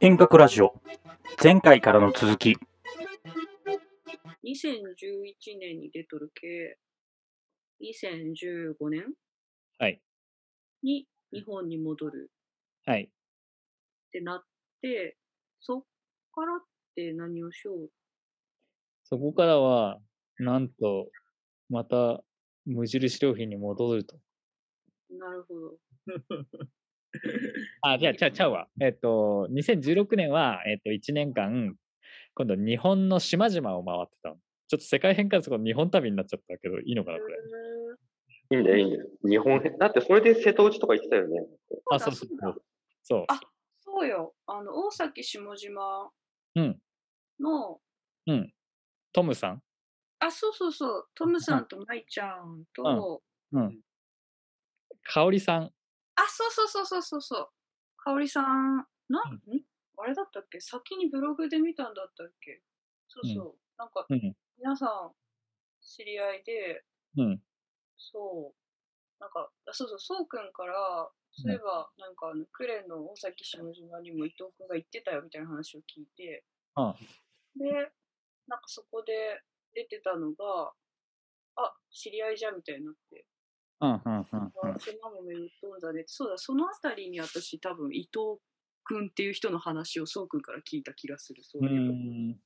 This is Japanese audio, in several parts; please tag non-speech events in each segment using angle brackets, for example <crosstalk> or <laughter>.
遠隔ラジオ前回からの続き2011年に出とる系、2015年はい。に日本に戻るはい。ってなって、そっからって何をしよう？そこからは、なんと、また無印良品に戻ると。なるほど。<laughs> あ、じゃあ、ちゃうちゃうわ。えっと、2016年は、えっと、1年間、今度日本の島々を回ってたの。ちょっと世界変換すると日本旅になっちゃったけど、いいのかな、これ。いいんだよ、いいんだよ。日本編。だってそれで瀬戸内とか言ってたよね。あ、だそうそうそうだそう。そう。あそうよ。あの、大崎下島うん。の、うん。トムさん？あ、そうそうそう、トムさんとマイちゃんと、うん。かおりさん。あ、そうそうそうそうそうそう、かおりさん、な、ん。あれだったっけ？先にブログで見たんだったっけ？そうそう、なんか、うん。皆さん知り合いで、うん。そう、なんか、あそうそう、そうくんから、そういえば、なんかあの、クレの大崎下島にも伊藤くんが行ってたよみたいな話を聞いて、あ。で、なんかそこで出てたのが、あ、知り合いじゃんみたいになって、うん。うん。うん。あ、そんなも言っとんだ。ね。そうだ、そのあたりに私多分伊藤くんっていう人の話をそうくんから聞いた気がする。そうい。う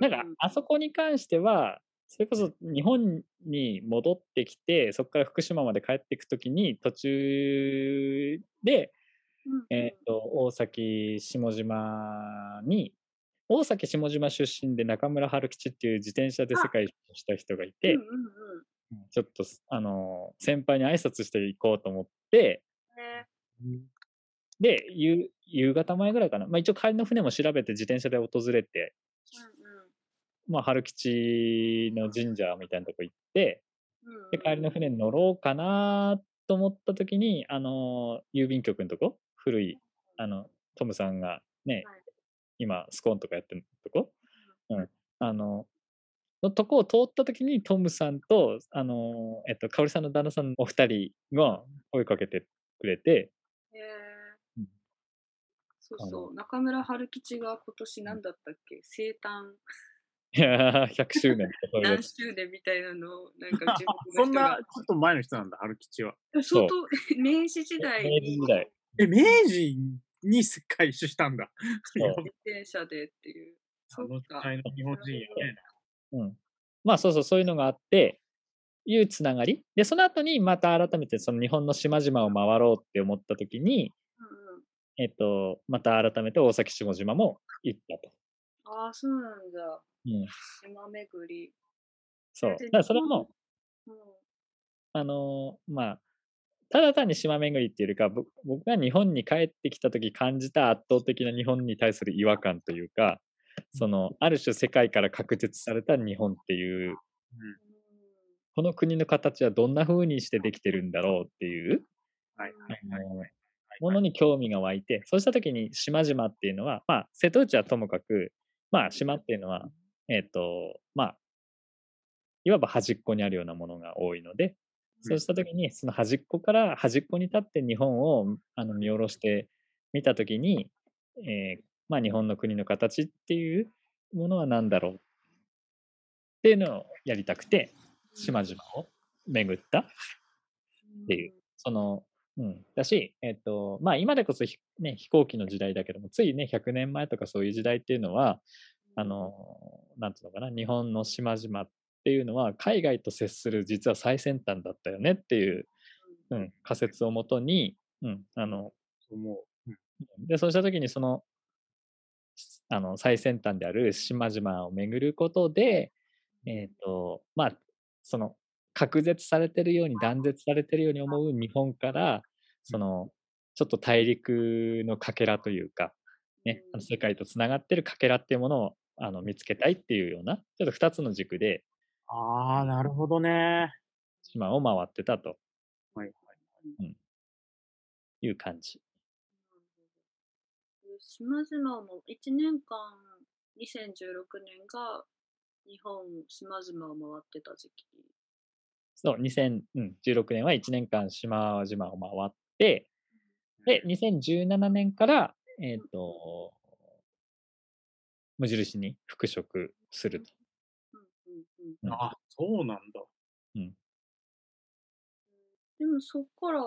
なんか、あそこに関しては、それこそ日本に戻ってきて、そこから福島まで帰っていくときに、途中で、うんえっ、と、大崎下島に、大崎下島出身で中村春吉っていう自転車で世界一周した人がいて、うんうんうんちょっと、あの、先輩に挨拶していこうと思って、ね。で、夕夕方前ぐらいかな。まあ一応帰りの船も調べて自転車で訪れて、まあ春吉の神社みたいなとこ行って、うんうん。で、帰りの船に乗ろうかなと思った時に、あの、郵便局のとこ、古い、あの、トムさんがね、はい。今、スコーンとかやってるとこ、のとこを通った時にトムさんと、あの、えっと、香織さんの旦那さんのお二人が声かけてくれて、へーうんあそうそう、中村春吉が今年何だったっけ？生誕いやー、100周年 <laughs> 何つ周年みたいなのを、なんか中 <laughs> そんな、ちょっと前の人なんだ、春吉は。相当、明治時代明治に時代。え、明治に世界一周したんだ。そう <laughs> 自転車でっていう。あの時そっか。代の日本人やね。うん。まあそうそう、そういうのがあって、いうつながり。で、その後にまた改めてその日本の島々を回ろうって思った時に、うんうんえっと、また改めて大崎下島も行ったと。ああ、そうなんだ。うん。島巡り。そう。でだからそれも、うんあのーまあ、ただ単に島巡りっていうよりか、ぼ僕が日本に帰ってきた時感じた圧倒的な日本に対する違和感というか、その、ある種世界から確実された日本っていう、この国の形はどんな風にしてできてるんだろうっていう。ものに興味が湧いて、そうした時に島々っていうのは、まあ、瀬戸内はともかく、まあ、島っていうのは、えっ、と、まあ、いわば端っこにあるようなものが多いので、そうした時に、その端っこから端っこに立って日本をあの見下ろしてみた時に、えーまあ、日本の国の形っていうものは何だろうっていうのをやりたくて、島々を巡ったっていう。その、うん。だし、えっ、と、まあ今でこそひ、ね、飛行機の時代だけども、ついね、100年前とかそういう時代っていうのは、あの、なんていうのかな、日本の島々っていうのは、海外と接する実は最先端だったよねっていう、うん、仮説をもとに、うん、あの、思う。うんで、そうした時にその、あの、最先端である島々を巡ることで、えっ、と、まあ、その、隔絶されてるように、断絶されてるように思う日本から、その、ちょっと大陸のかけらというか、ね、あの世界とつながってるかけらっていうものをあの見つけたいっていうような、ちょっと二つの軸でああ、なるほどね。島を回ってたとはいはい。いう感じ。島々も1年間、2016年が日本島々を回ってた時期。そう、2016年は1年間島々を回って、で、2017年から、えっ、と、無印に復職すると。うんうんうんうん。あ、そうなんだ。でもそっから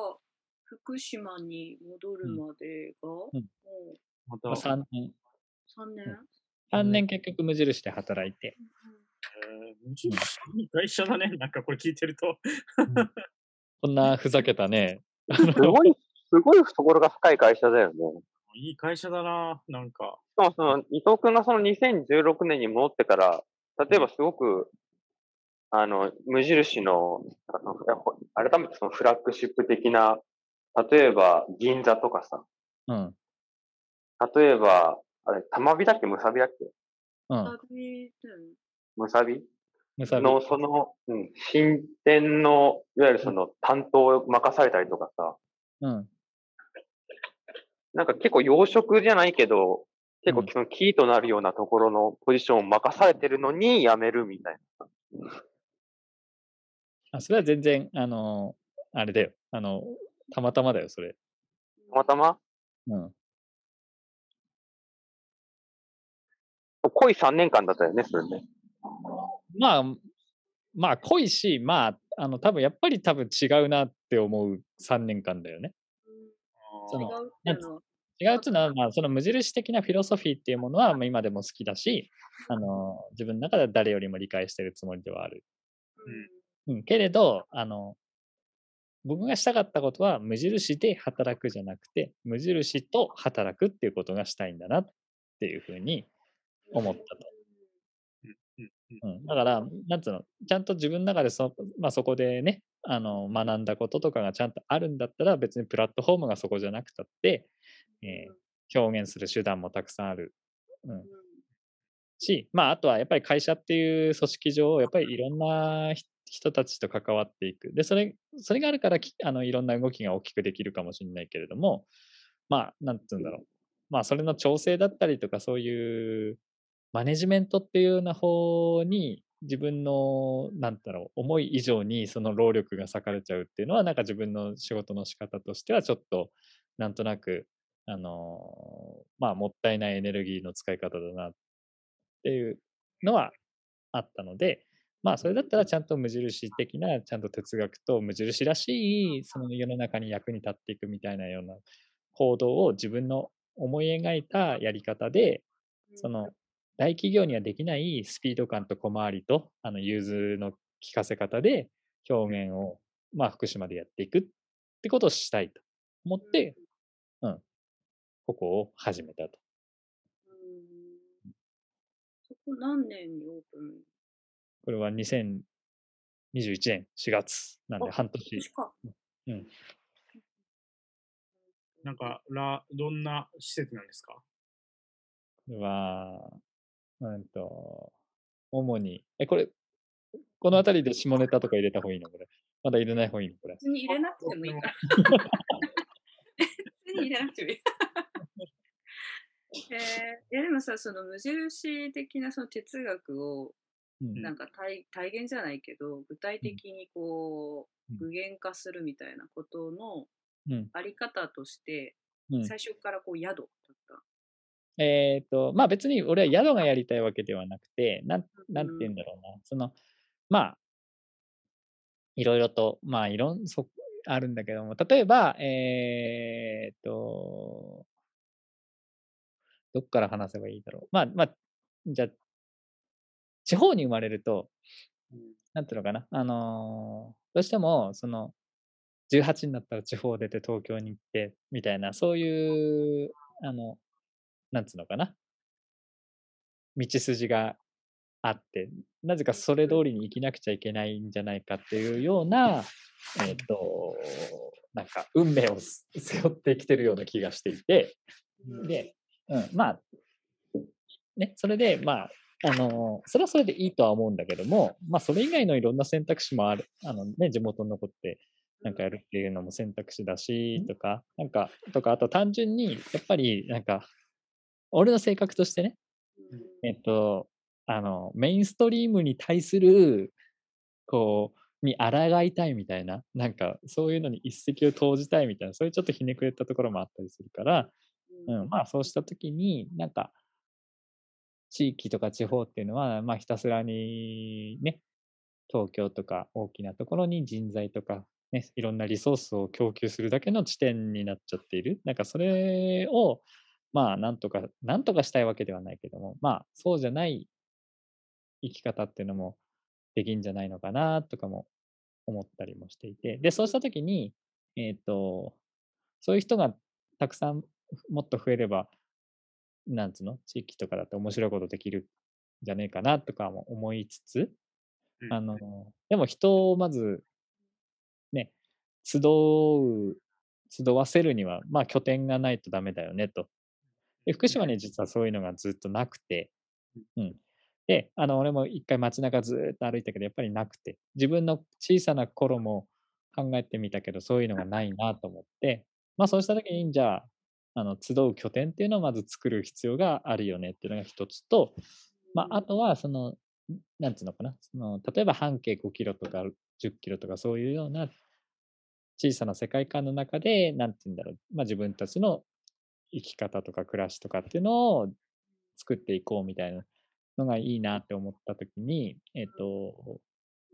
福島に戻るまでが、もうまた、まあ、3年。3年、3年結局無印で働いて。えー無印？いい会社だね。なんかこれ聞いてると。こんなふざけたね。すごい、すごい懐が深い会社だよね。いい会社だな。なんか。しかもその、伊藤君がその2016年に戻ってから、例えばすごく、あの、無印の、改めてそのフラッグシップ的な、例えば銀座とかさ、うん。例えば、あれ、玉火だっけ？むさびだっけ？うん。むさび？むさび。の、その、うん、新店の、いわゆるその担当を任されたりとかさ、うん。なんか結構養殖じゃないけど、結構うんそのキーとなるようなところのポジションを任されてるのに辞めるみたいあそれは全然、あの、あれだよ。あの、たまたまだよ、それ。な。たまたま？うん。濃い3年間だったよね、それね。まあ、まあ、濃いし、まあ、あの、多分やっぱり多分違うなって思う3年間だよね。その違うっていうのはまあ、その無印的なフィロソフィーっていうものは、まあ、今でも好きだし、あの、自分の中では誰よりも理解してるつもりではある。うん、けれど、あの、僕がしたかったことは、無印で働くじゃなくて、無印と働くっていうことがしたいんだなっていうふうに思ったと。うんうん、だから、なんつうの、ちゃんと自分の中でそ,、まあ、そこでね、あの学んだこととかがちゃんとあるんだったら、別にプラットフォームがそこじゃなくたって、えー表現する手段もたくさんある。うん、し、まあ、あとはやっぱり会社っていう組織上、やっぱりいろんな人人たちと関わっていく。で、それ、それがあるからき、あの、いろんな動きが大きくできるかもしれないけれども、まあ、なんつうんだろう。まあ、それの調整だったりとか、そういう、マネジメントっていうような方に、自分の、なんだろう、思い以上にその労力が割かれちゃうっていうのは、なんか自分の仕事の仕方としては、ちょっと、なんとなく、あのまあ、もったいないエネルギーの使い方だなっていうのはあったので、まあ、それだったらちゃんと無印的な、ちゃんと哲学と無印らしい、その世の中に役に立っていくみたいなような行動を自分の思い描いたやり方で、その大企業にはできないスピード感と小回りと、あの融通の聞かせ方で表現を、まあ、福島でやっていくってことをしたいと思って、うん、ここを始めたと。うん。そこ何年にオープン？これは2021年4月なんであ半年。うん。なんか、ら、どんな施設なんですか？これは、うんと、主に、え、これ、この辺りで下ネタとか入れた方がいいの？これ。まだ入れない方がいいの？これ。別に入れなくてもいいから。別 <laughs> に入れなくてもいい。<laughs> えー、いやでもさ、その無印的なその哲学をうんなんか体体現じゃないけど、具体的にこう、うん具現化するみたいなことのうんあり方として、うん最初からこう宿だった。えっ、と、まあ別に俺は宿がやりたいわけではなくて、なん、なんて言うんだろうな。その、まあ、いろいろと、まあいろん、そ、あるんだけども、例えば、えっ、と、どっから話せばいいだろう。まあ、まあ、じゃあ地方に生まれると、なんていうのかな。あのーどうしても、その、18になったら地方出て東京に行って、みたいな、そういう、あの、なんつうのかな。道筋があって、なぜかそれ通りに生きなくちゃいけないんじゃないかっていうような、えっ、と、なんか運命をす背負ってきてるような気がしていて、で、うん、まあ、ね、それで、まあ、あの、それはそれでいいとは思うんだけども、まあ、それ以外のいろんな選択肢もある、あのね、地元に残って、なんかやるっていうのも選択肢だし、とか、なんか、とか、あと単純に、やっぱり、なんか、俺の性格としてね、えっと、あの、メインストリームに対する、こう、に抗いたいみたいな、なんかそういうのに一石を投じたいみたいな、そういうちょっとひねくれたところもあったりするから、うん、まあそうした時に、なんか、地域とか地方っていうのは、まあひたすらにね、東京とか大きなところに人材とか、ね、いろんなリソースを供給するだけの地点になっちゃっている。なんかそれを、まあなんとか、なんとかしたいわけではないけども、まあそうじゃない生き方っていうのもできんじゃないのかなとかも思ったりもしていて、で、そうした時に、えっ、と、そういう人がたくさんもっと増えれば、なんつうの、地域とかだと面白いことできるんじゃねえかなとかも思いつつ、うんあの、でも人をまず、ね、集う、集わせるには、まあ拠点がないとダメだよねと。で、福島に実はそういうのがずっとなくて、うん。で、あの、俺も一回街中ずーっと歩いたけど、やっぱりなくて、自分の小さな頃も考えてみたけど、そういうのがないなと思って、まあそうした時に、じゃあ、あの、集う拠点っていうのをまず作る必要があるよねっていうのが一つと、まあ、あとは、その、なんつうのかな、その、例えば半径5キロとか10キロとかそういうような小さな世界観の中で、なんて言うんだろう、まあ自分たちの生き方とか暮らしとかっていうのを作っていこうみたいなのがいいなって思った時に、えっ、と、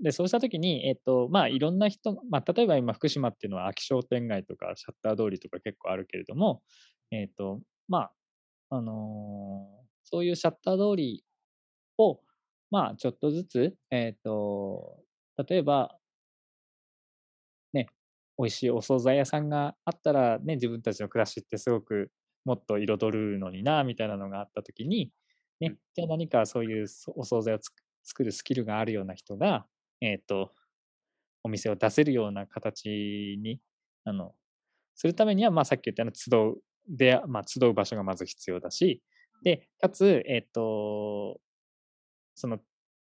で、そうした時に、えっ、と、まあいろんな人、まあ例えば今福島っていうのは空き商店街とかシャッター通りとか結構あるけれども、えっ、と、まあ、あのそういうシャッター通りを、まあちょっとずつ、えっ、と、例えば、ね、美味しいお惣菜屋さんがあったらね、自分たちの暮らしってすごくもっと彩るのにな、みたいなのがあった時に、ね、じゃあ何かそういうそお惣菜を作るスキルがあるような人が、えっ、と、お店を出せるような形に、あの、するためには、まあさっき言ったような集う、で、まあ集う場所がまず必要だし、で、かつ、えっ、と、その、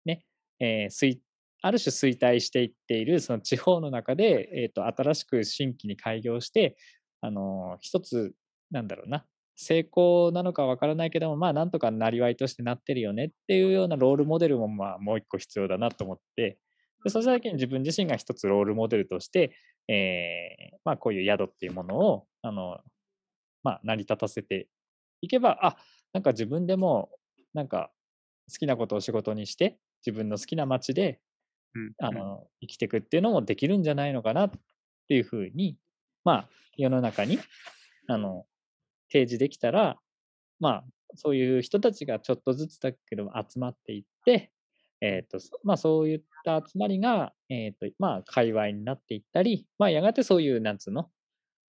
ね、えー衰ある種衰退していっているその地方の中で、えー、と新しく新規に開業して、あのー一つなんだろうな成功なのかわからないけどもまあなんとかなりわいとしてなってるよねっていうようなロールモデルもまあもう一個必要だなと思ってでそうした時に自分自身が一つロールモデルとして、えーまあ、こういう宿っていうものをあの、まあ、成り立たせていけばあなんか自分でもなんか好きなことを仕事にして自分の好きな街でうんあの生きていくっていうのもできるんじゃないのかなっていうふうにまあ世の中にあの提示できたらまあそういう人たちがちょっとずつだけど集まっていってえーとそまあ、そういった集まりが、えーとまあ、界隈になっていったり、まあ、やがてそういう、なんつうの、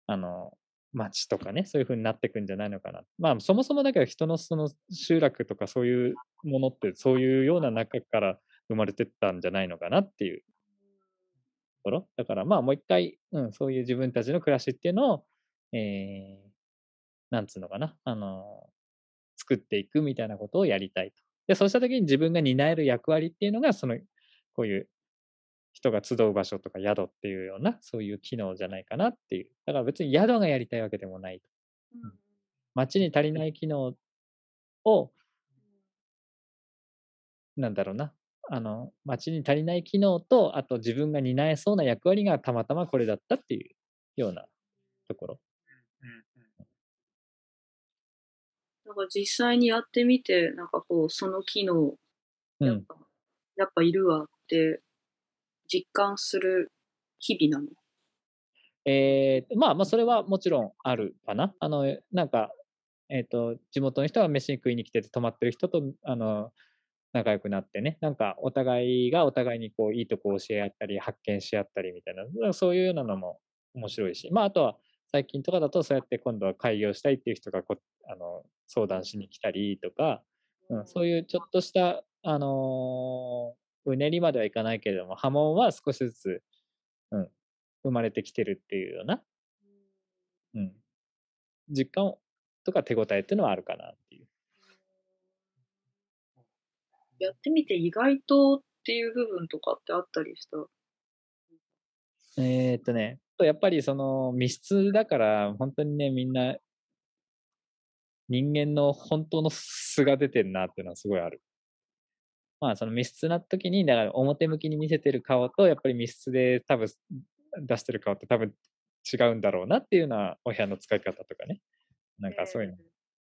あの、町とかね、そういう風になっていくんじゃないのかな。まあ、そもそもだけど人のその集落とかそういうものって、そういうような中から生まれてったんじゃないのかなっていうところ。だから、もう一回、うん、そういう自分たちの暮らしっていうのを、えー、なんつうのかな、あの、作っていくみたいなことをやりたいと。で、そうした時に自分が担える役割っていうのが、その、こういう人が集う場所とか宿っていうような、そういう機能じゃないかなっていう。だから別に宿がやりたいわけでもないと。街に足りない機能を、なんだろうな、あの、街に足りない機能と、あと自分が担えそうな役割がたまたまこれだったっていうようなところ。なんか実際にやってみて、なんかこう、その機能、うん。やっぱ、やっぱいるわって実感する日々なの？えー、まあまあ、それはもちろんあるかな。あの、なんか、えっ、と、地元の人が飯に食いに来てて泊まってる人と、あの、仲良くなってね、なんかお互いがお互いにこう、いいとこを教え合ったり、発見し合ったりみたいな、そういうようなのも面白いし、まあ、あとは、最近とかだと、そうやって今度は開業したいっていう人がこあの相談しに来たりとか、うん、そういうちょっとした、あのーうねりまではいかないけれども、波紋は少しずつ、うん、生まれてきてるっていうような、うん、実感とか手応えっていうのはあるかなっていう。やってみて意外とっていう部分とかってあったりした？えーっとね、やっぱりその密室だから、本当にね、みんな、人間の本当の素が出てるなっていうのはすごいある。まあその密室な時に、だから表向きに見せてる顔と、やっぱり密室で多分出してる顔って多分違うんだろうなっていうようなお部屋の使い方とかね。なんかそういうの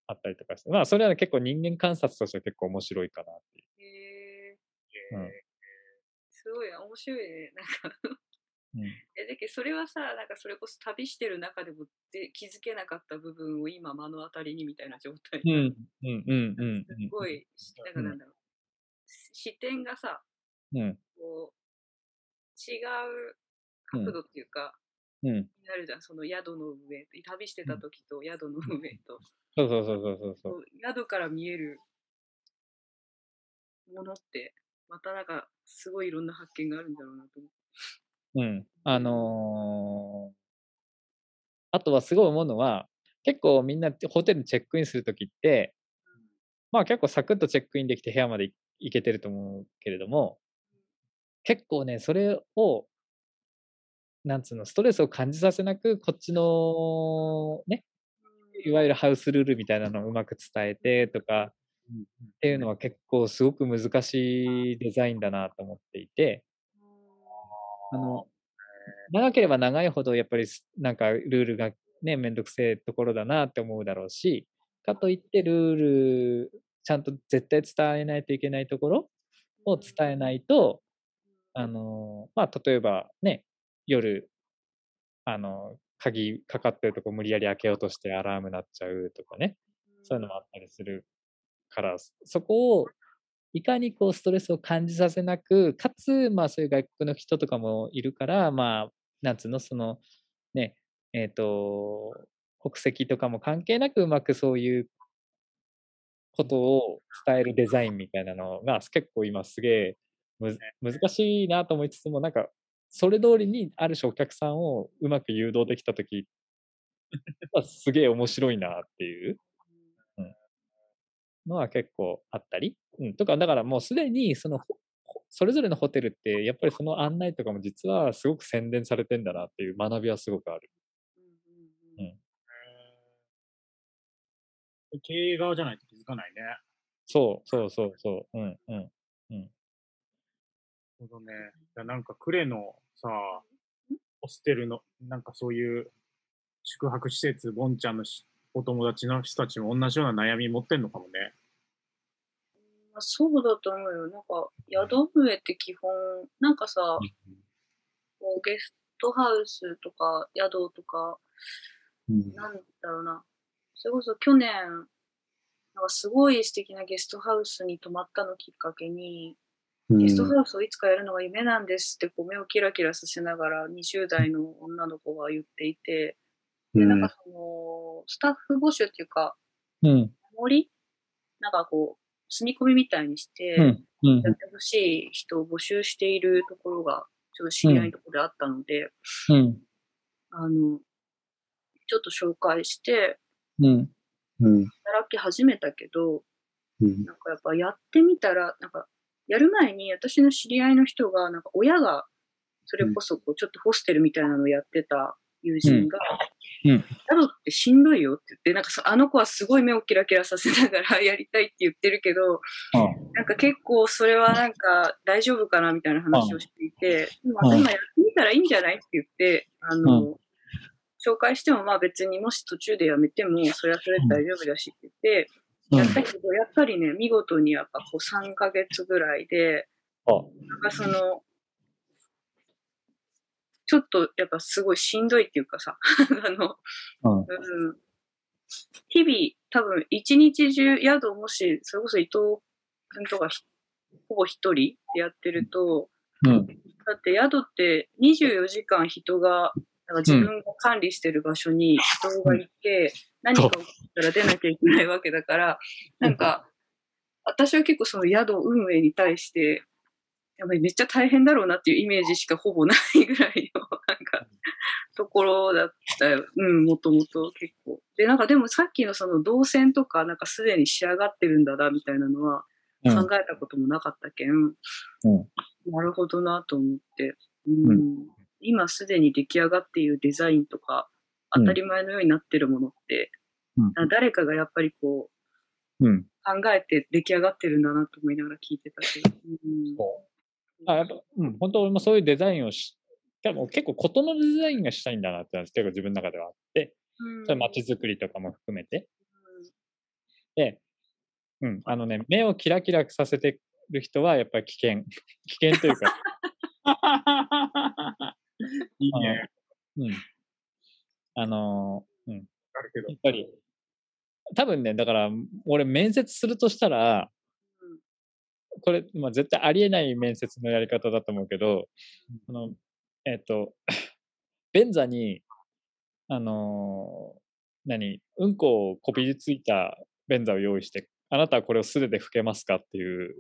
あったりとかして、まあそれは結構人間観察としては結構面白いかなっていう。へえうんすごいな、面白いね。なんかうん。えだけどそれはさ、なんかそれこそ旅してる中でもで気づけなかった部分を今目の当たりにみたいな状態うん、うん、うん、うん。すごい、なんかなんだろう、視点がさ、うん、こう、違う角度っていうか、うん。になるじゃん、その宿の上、旅してた時と宿の上と、そうそうそうそうそうそう。こう宿から見えるものって、またなんかすごいいろんな発見があるんだろうなと思って。うん。あのーあとはすごい思うのは、結構みんなホテルにチェックインするときって、まあ結構サクッとチェックインできて部屋まで行けてると思うけれども、結構ね、それを、なんつうの、ストレスを感じさせなく、こっちの、ね、いわゆるハウスルールみたいなのをうまく伝えてとか、っていうのは結構すごく難しいデザインだなと思っていて、あの、長ければ長いほどやっぱりすなんかルールがね、めんどくせえところだなって思うだろうし、かといってルール、ちゃんと絶対伝えないといけないところを伝えないと、あの、まあ、例えばね、夜、あの、鍵かかってるとこ無理やり開けようとしてアラーム鳴っちゃうとかね、そういうのもあったりするから、そこをいかにこうストレスを感じさせなく、かつ、まあそういう外国の人とかもいるから、まあ、なんつうの、その、ね、えっ、と、国籍とかも関係なくうまくそういうことを伝えるデザインみたいなのが結構今すげえ難しいなと思いつつも、なんか、それ通りにある種お客さんをうまく誘導できたときすげえ面白いなっていう。のは結構あったり。うん。とか、だからもうすでに、その、それぞれのホテルって、やっぱりその案内とかも実はすごく宣伝されてんだなっていう学びはすごくある。うん経営側じゃないと気づかないね。そう、そうそうそう。うん、うん。なるほどね。いやなんか呉のさ、ホステルの、なんかそういう宿泊施設、ボンちゃんのしお友達の人たちも同じような悩み持ってんのかもね。まあ、そうだと思うよ。なんか、宿笛って基本、なんかさ、こうゲストハウスとか宿とか、なんだろうな。それこそ去年、なんかすごい素敵なゲストハウスに泊まったのきっかけに、ゲストハウスをいつかやるのが夢なんですってこう目をキラキラさせながら20代の女の子が言っていて、で、なんかその、スタッフ募集っていうか、うん。森なんかこう、住み込みみたいにして、やってほしい人を募集しているところが、ちょっと知り合いのところであったので、うん。あの、ちょっと紹介して、うん。うん。働き始めたけど、うん。なんかやっぱやってみたら、なんか、やる前に私の知り合いの人が、なんか親が、それこそこう、ちょっとホステルみたいなのをやってた友人が、うんうん宿ってしんどいよって言って、なんかそあの子はすごい目をキラキラさせながらやりたいって言ってるけど、なんか結構それはなんか大丈夫かなみたいな話をしていて、でもうん今やってみたらいいんじゃない？って言って、あの、紹介してもまあ別にもし途中でやめても、それはそれで大丈夫だしって言って、うん。やったけど、やっぱりね、見事にやっぱこう3ヶ月ぐらいで、あなんかその、ちょっとやっぱすごいしんどいっていうかさ、<laughs> あの、うん。うん、日々多分一日中宿もし、それこそ伊藤君とかひほぼ一人でやってると、うん。だって宿って24時間人が、なんか自分が管理してる場所に人がいて、何か起きたら出なきゃいけないわけだから、なんか、私は結構その宿運営に対して、やっぱりめっちゃ大変だろうなっていうイメージしかほぼないぐらいの、なんか、ところだったよ。うん、もともと結構。で、なんかでもさっきのその動線とか、なんかすでに仕上がってるんだな、みたいなのはうん。考えたこともなかったけん、なるほどなと思って、うん。う今すでに出来上がっているデザインとか、当たり前のようになってるものって、うん。あ誰かがやっぱりこう、うん。考えて出来上がってるんだなと思いながら聞いてたけど。うん、あやっぱ、うん、本当俺もそういうデザインをし、でも結構ことのデザインがしたいんだなってのは結構自分の中ではあって、うんそれ街づくりとかも含めて。で、うん、あのね、目をキラキラさせてる人はやっぱり危険。<laughs> 危険というか、<laughs> いいね。うん。あのーうん、あるけどやっ。ぱり、多分ね、だから、俺面接するとしたら、うんこれ、まあ、絶対ありえない面接のやり方だと思うけど、あの、えっ、と、<laughs> 便座に、あのー何、うんこをこびりついた便座を用意して、あなたはこれを素手で拭けますかっていう。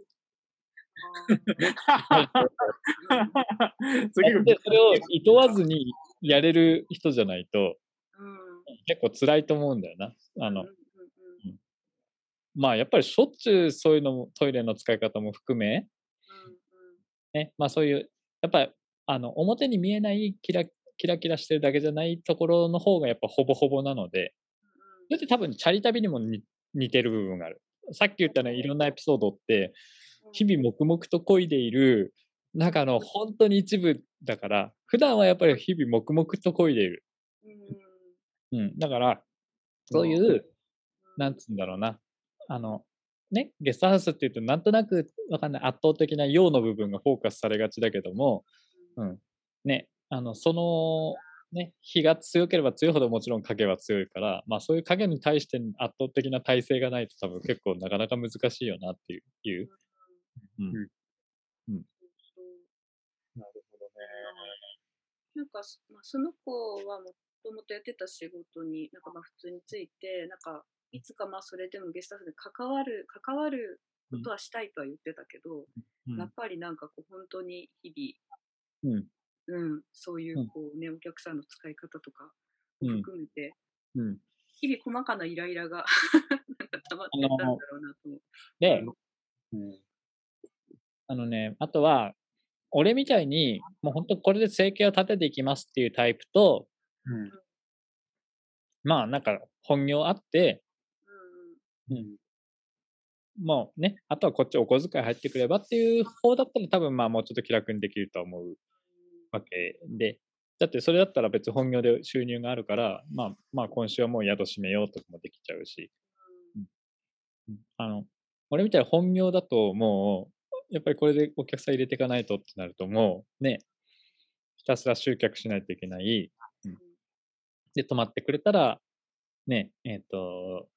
<laughs> で、それをいとわずにやれる人じゃないと、うん結構辛いと思うんだよな。あのうん、うんうんまあ、やっぱりしょっちゅうそういうのも、トイレの使い方も含め、うんね、まあそういう、やっぱり、あの、表に見えないキラキラキラしてるだけじゃないところの方がやっぱほぼほぼなので、それって多分チャリ旅にも似似てる部分がある。さっき言ったね、いろんなエピソードって、日々黙々と漕いでいる中の本当に一部だから、普段はやっぱり日々黙々と漕いでいる。うんうん。だから、そういう、なんつうんだろうな。あの、ね、ゲストハウスっていうと、なんとなくわかんない圧倒的な陽の部分がフォーカスされがちだけども、うん。ね、あの、その、ね、日が強ければ強いほどもちろん影は強いから、まあそういう影に対して圧倒的な体制がないと多分結構なかなか難しいよなっていう。いううん。うんそうなるほどね。なんかそ、まあ、その子はもともとやってた仕事になんかまあ普通についてなんかいつかまあそれでもゲストハウスで関わる関わることはしたいとは言ってたけど、うんやっぱりなんかこう本当に日うん。々、うん、そういううんこうね、お客さんの使い方とか含めて、うん。日々細かなイライラが <laughs> なんか溜まってたんだろうなと思う。で、うん。あのね、あとは、俺みたいに、もう本当これで生計を立てていきますっていうタイプと、うん。まあなんか本業あって、うん、もうね、あとはこっちお小遣い入ってくればっていう方だったら多分まあもうちょっと気楽にできると思うわけで、だってそれだったら別本業で収入があるから、まあまあ今週はもう宿閉めようとかもできちゃうし、うん。あの、俺みたいな本業だともう、やっぱりこれでお客さん入れていかないとってなるともうね、ひたすら集客しないといけない。うん。で、泊まってくれたら、ね、えっ、と、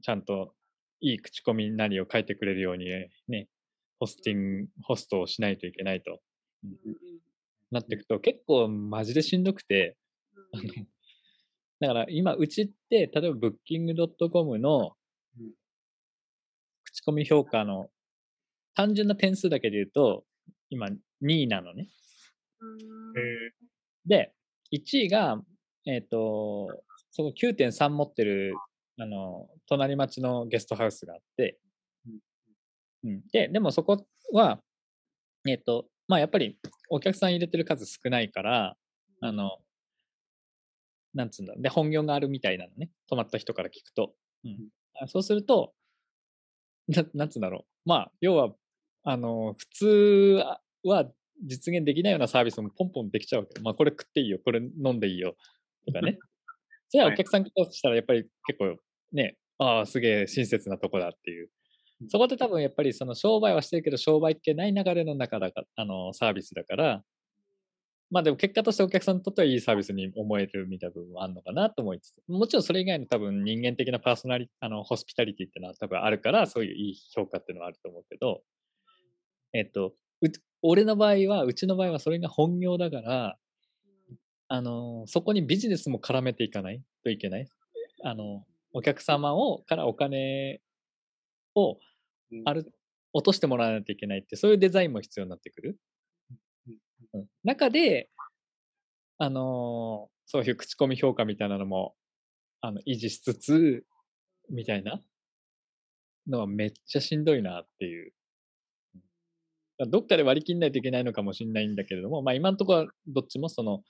ちゃんといい口コミなりを書いてくれるようにね、ホスティング、ホストをしないといけないとうんうんなっていくと結構マジでしんどくて、だから今、うちって、例えばブッキングドットコムのうん。口コミ評価の単純な点数だけで言うと、今2位なのね。で、1位が、えっ、と、その9.3持ってる、あの、隣町のゲストハウスがあって、うん、で、でもそこは、えっ、と、まあやっぱりお客さん入れてる数少ないから、あの、なんつうんだ、で、本業があるみたいなのね、泊まった人から聞くと。うん、あそうすると、ななんつうんだろう。まあ、要は、あの、普通は実現できないようなサービスもポンポンできちゃうわけど、まあ、これ食っていいよ、これ飲んでいいよ、とかね。<laughs> じゃあ、はい。お客さんからしたら、やっぱり結構ね、ああ、すげえ親切なとこだっていう。そこで多分やっぱりその商売はしてるけど商売っ気ない流れの中だかあのサービスだから、まあでも結果としてお客さんにとってはいいサービスに思えるみたいな部分もあるのかなと思いつつ、もちろんそれ以外の多分人間的なパーソナリあのホスピタリティっていうのは多分あるから、そういういい評価っていうのはあると思うけど、えっと、う俺の場合は、うちの場合はそれが本業だから、あの、そこにビジネスも絡めていかないといけない。あの、お客様を、からお金をーある、落としてもらわないといけないって、そういうデザインも必要になってくる？うん中で、あのーそういう口コミ評価みたいなのも、あの、維持しつつ、みたいな？のはめっちゃしんどいなっていう。うん。どっかで割り切んないといけないのかもしれないんだけれども、まあ今のところはどっちもその、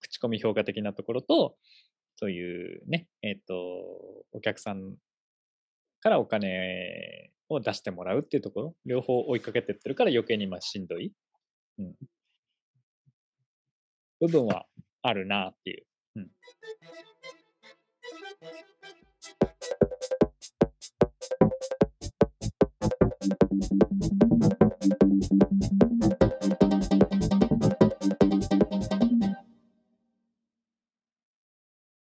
口コミ評価的なところと、というね、えっ、と、お客さんからお金を出してもらうっていうところ、両方追いかけてってるから余計にまあしんどい、うん、部分はあるなっていう。うん。